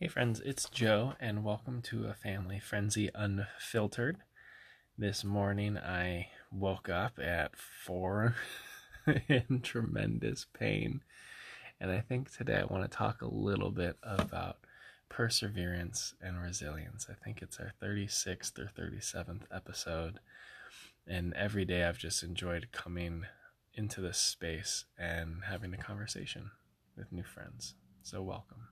Hey, friends, it's Joe, and welcome to a Family Frenzy Unfiltered. This morning I woke up at four in tremendous pain, and I think today I want to talk a little bit about perseverance and resilience. I think it's our 36th or 37th episode, and every day I've just enjoyed coming into this space and having a conversation with new friends. So, welcome.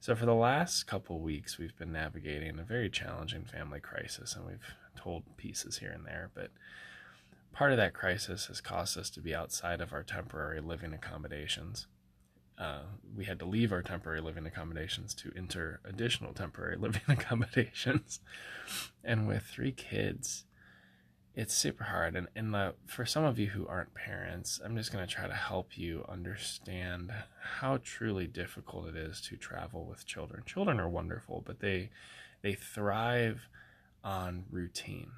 So, for the last couple weeks, we've been navigating a very challenging family crisis, and we've told pieces here and there. But part of that crisis has caused us to be outside of our temporary living accommodations. Uh, we had to leave our temporary living accommodations to enter additional temporary living accommodations. And with three kids, it's super hard. And, the, for some of you who aren't parents i'm just going to try to help you understand how truly difficult it is to travel with children. Children are wonderful but they they thrive on routine.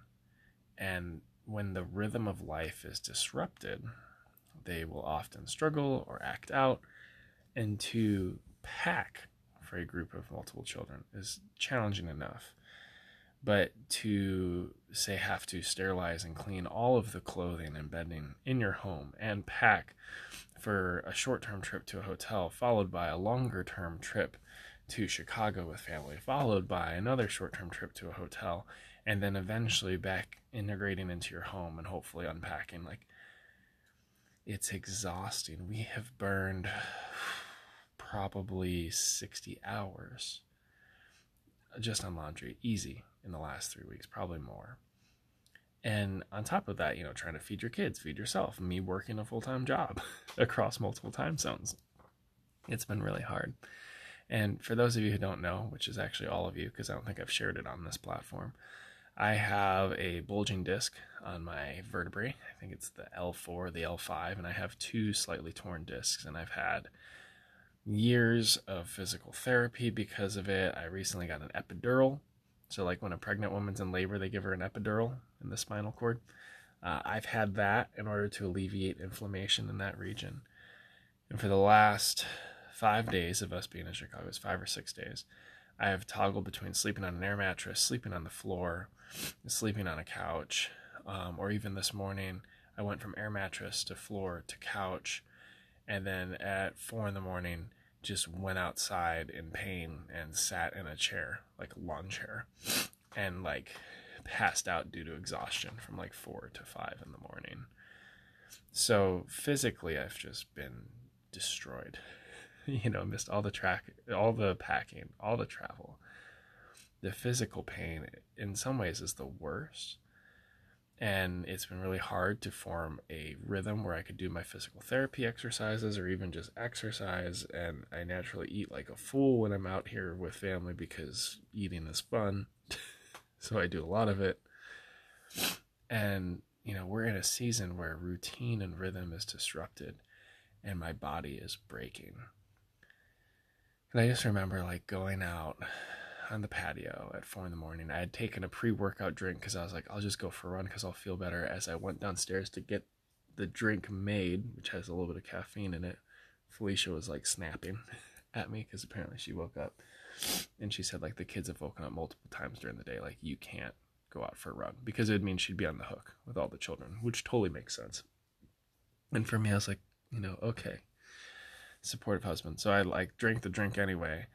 And when the rhythm of life is disrupted they will often struggle or act out. And to pack for a group of multiple children is challenging enough but to say have to sterilize and clean all of the clothing and bedding in your home and pack for a short term trip to a hotel, followed by a longer term trip to Chicago with family, followed by another short term trip to a hotel, and then eventually back integrating into your home and hopefully unpacking. Like, it's exhausting. We have burned probably 60 hours just on laundry, easy in the last three weeks, probably more. And on top of that, you know, trying to feed your kids, feed yourself, me working a full time job across multiple time zones. It's been really hard. And for those of you who don't know, which is actually all of you, because I don't think I've shared it on this platform, I have a bulging disc on my vertebrae. I think it's the L4, the L5, and I have two slightly torn discs, and I've had years of physical therapy because of it. I recently got an epidural so, like when a pregnant woman's in labor, they give her an epidural in the spinal cord. Uh, I've had that in order to alleviate inflammation in that region. And for the last five days of us being in Chicago, it's five or six days, I have toggled between sleeping on an air mattress, sleeping on the floor, sleeping on a couch, um, or even this morning, I went from air mattress to floor to couch. And then at four in the morning, just went outside in pain and sat in a chair, like a lawn chair, and like passed out due to exhaustion from like four to five in the morning. So physically, I've just been destroyed. You know, missed all the track, all the packing, all the travel. The physical pain, in some ways, is the worst and it's been really hard to form a rhythm where I could do my physical therapy exercises or even just exercise. And I naturally eat like a fool when I'm out here with family because eating is fun. so I do a lot of it. And, you know, we're in a season where routine and rhythm is disrupted and my body is breaking. And I just remember like going out on the patio at four in the morning. I had taken a pre workout drink because I was like, I'll just go for a run because I'll feel better. As I went downstairs to get the drink made, which has a little bit of caffeine in it, Felicia was like snapping at me because apparently she woke up and she said, like, the kids have woken up multiple times during the day. Like, you can't go out for a run because it would mean she'd be on the hook with all the children, which totally makes sense. And for me, I was like, you know, okay, supportive husband. So I like drank the drink anyway,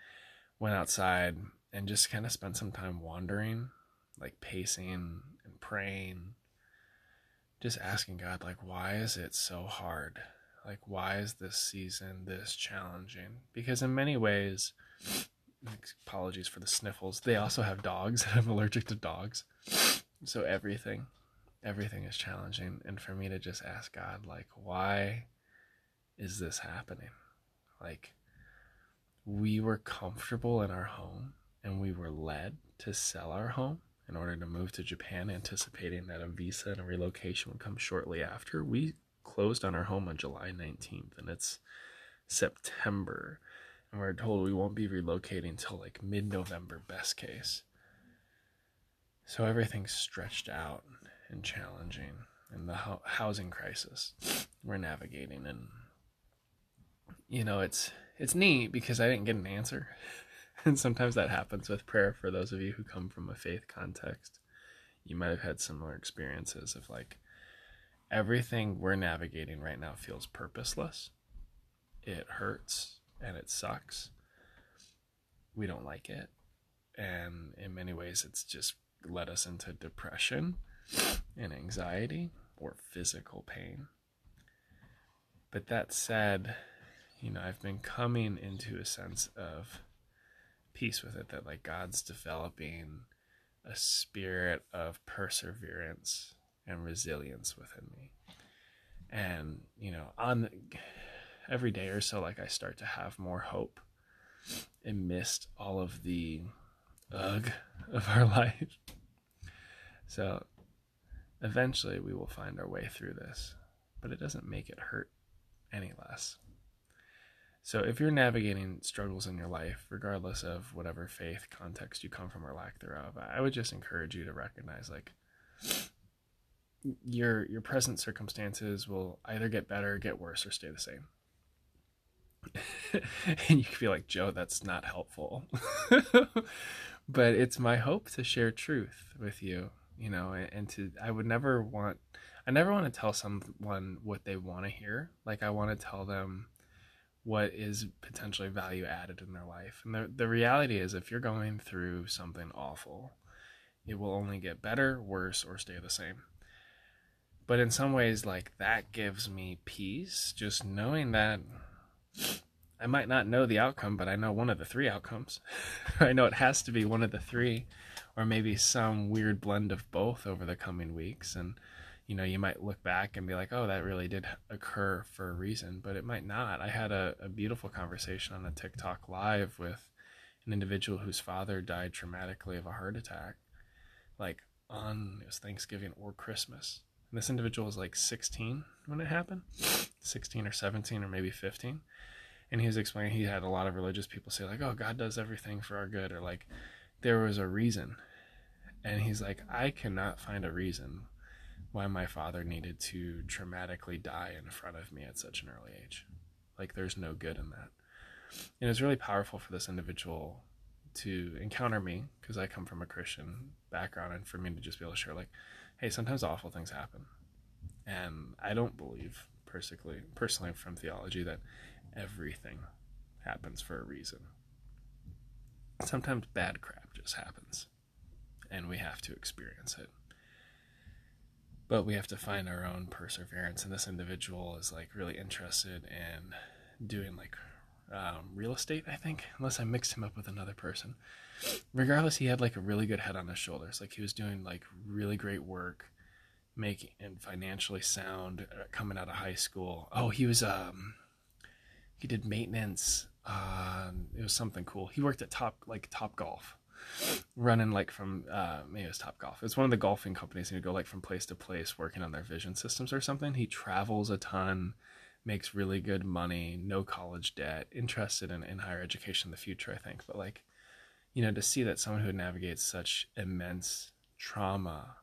went outside, and just kind of spent some time wandering, like pacing and praying, just asking God, like, why is it so hard? Like, why is this season this challenging? Because in many ways, apologies for the sniffles, they also have dogs, and I'm allergic to dogs. So everything, everything is challenging. And for me to just ask God, like, why is this happening? Like, we were comfortable in our home and we were led to sell our home in order to move to Japan, anticipating that a visa and a relocation would come shortly after. We closed on our home on July 19th, and it's September, and we're told we won't be relocating until like mid November, best case. So everything's stretched out and challenging, and the ho- housing crisis we're navigating, and you know it's it's neat because I didn't get an answer and sometimes that happens with prayer for those of you who come from a faith context. You might have had similar experiences of like everything we're navigating right now feels purposeless. It hurts and it sucks. We don't like it. And in many ways, it's just led us into depression and anxiety or physical pain. But that said, you know, I've been coming into a sense of peace with it that like God's developing a spirit of perseverance and resilience within me. And, you know, on every day or so, like I start to have more hope amidst all of the ugh of our life. So eventually we will find our way through this, but it doesn't make it hurt any less. So if you're navigating struggles in your life, regardless of whatever faith context you come from or lack thereof, I would just encourage you to recognize like your your present circumstances will either get better, get worse, or stay the same. and you feel like, Joe, that's not helpful. but it's my hope to share truth with you, you know, and to I would never want I never want to tell someone what they want to hear. Like I want to tell them what is potentially value added in their life. And the, the reality is, if you're going through something awful, it will only get better, worse, or stay the same. But in some ways, like that gives me peace, just knowing that I might not know the outcome, but I know one of the three outcomes. I know it has to be one of the three, or maybe some weird blend of both over the coming weeks. And you know, you might look back and be like, oh, that really did occur for a reason, but it might not. I had a, a beautiful conversation on a TikTok live with an individual whose father died traumatically of a heart attack, like on it was Thanksgiving or Christmas. And this individual was like 16 when it happened, 16 or 17 or maybe 15. And he was explaining he had a lot of religious people say like, "Oh, God does everything for our good," or like, there was a reason. And he's like, I cannot find a reason why my father needed to traumatically die in front of me at such an early age. Like, there's no good in that. And it's really powerful for this individual to encounter me because I come from a Christian background and for me to just be able to share, like, hey, sometimes awful things happen. And I don't believe personally, personally from theology that everything happens for a reason. Sometimes bad crap just happens and we have to experience it but we have to find our own perseverance. And this individual is like really interested in doing like um, real estate, I think, unless I mixed him up with another person. Regardless, he had like a really good head on his shoulders. Like he was doing like really great work, making and financially sound uh, coming out of high school. Oh, he was um, he did maintenance. Um, it was something cool. He worked at Top like Topgolf running like from uh, maybe it was Topgolf. It's one of the golfing companies, and you go like from place to place working on their vision systems or something. He travels a ton, makes really good money, no college debt, interested in, in higher education in the future, I think. But like, you know, to see that someone who navigates such immense trauma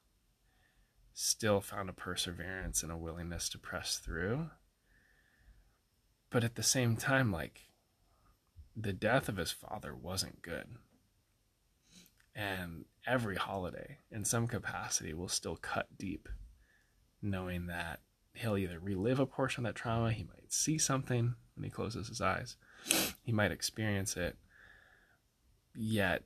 still found a perseverance and a willingness to press through. But at the same time, like the death of his father wasn't good and every holiday in some capacity will still cut deep knowing that he'll either relive a portion of that trauma he might see something when he closes his eyes he might experience it yet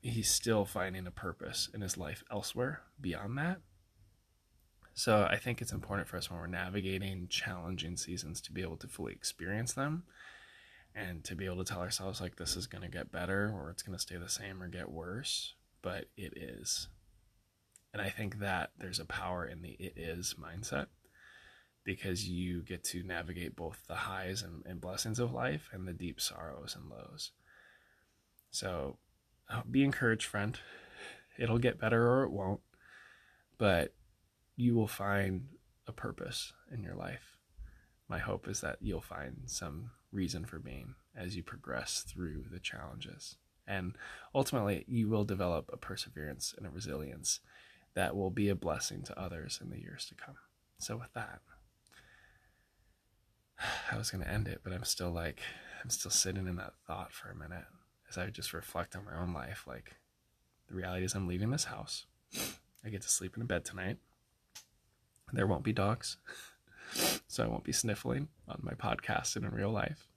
he's still finding a purpose in his life elsewhere beyond that. So i think it's important for us when we're navigating challenging seasons to be able to fully experience them and to be able to tell ourselves like this is going to get better or it's going to stay the same or get worse but it is. And i think that there's a power in the it is mindset because you get to navigate both the highs and, and blessings of life and the deep sorrows and lows. So uh, be encouraged friend. It'll get better or it won't but you will find a purpose in your life. My hope is that you'll find some reason for being as you progress through the challenges. And ultimately, you will develop a perseverance and a resilience that will be a blessing to others in the years to come. So, with that, I was going to end it, but I'm still like, I'm still sitting in that thought for a minute. as I just reflect on my own life. Like, the reality is, I'm leaving this house. I get to sleep in a bed tonight. There won't be dogs, so I won't be sniffling on my podcast and in real life.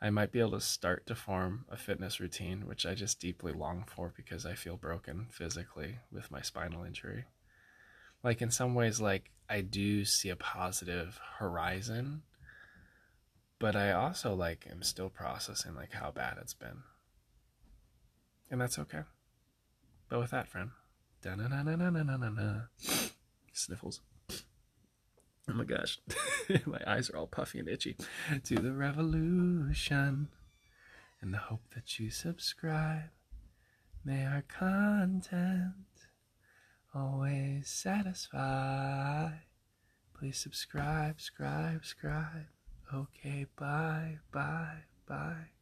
I might be able to start to form a fitness routine, which I just deeply long for because I feel broken physically with my spinal injury. Like, in some ways, like, I do see a positive horizon, but I also, like, am still processing, like, how bad it's been. And that's okay. But with that, friend, sniffles. Oh my gosh. my eyes are all puffy and itchy. To the revolution. and the hope that you subscribe. May our content always satisfy. Please subscribe, subscribe, subscribe. Okay, bye, bye, bye.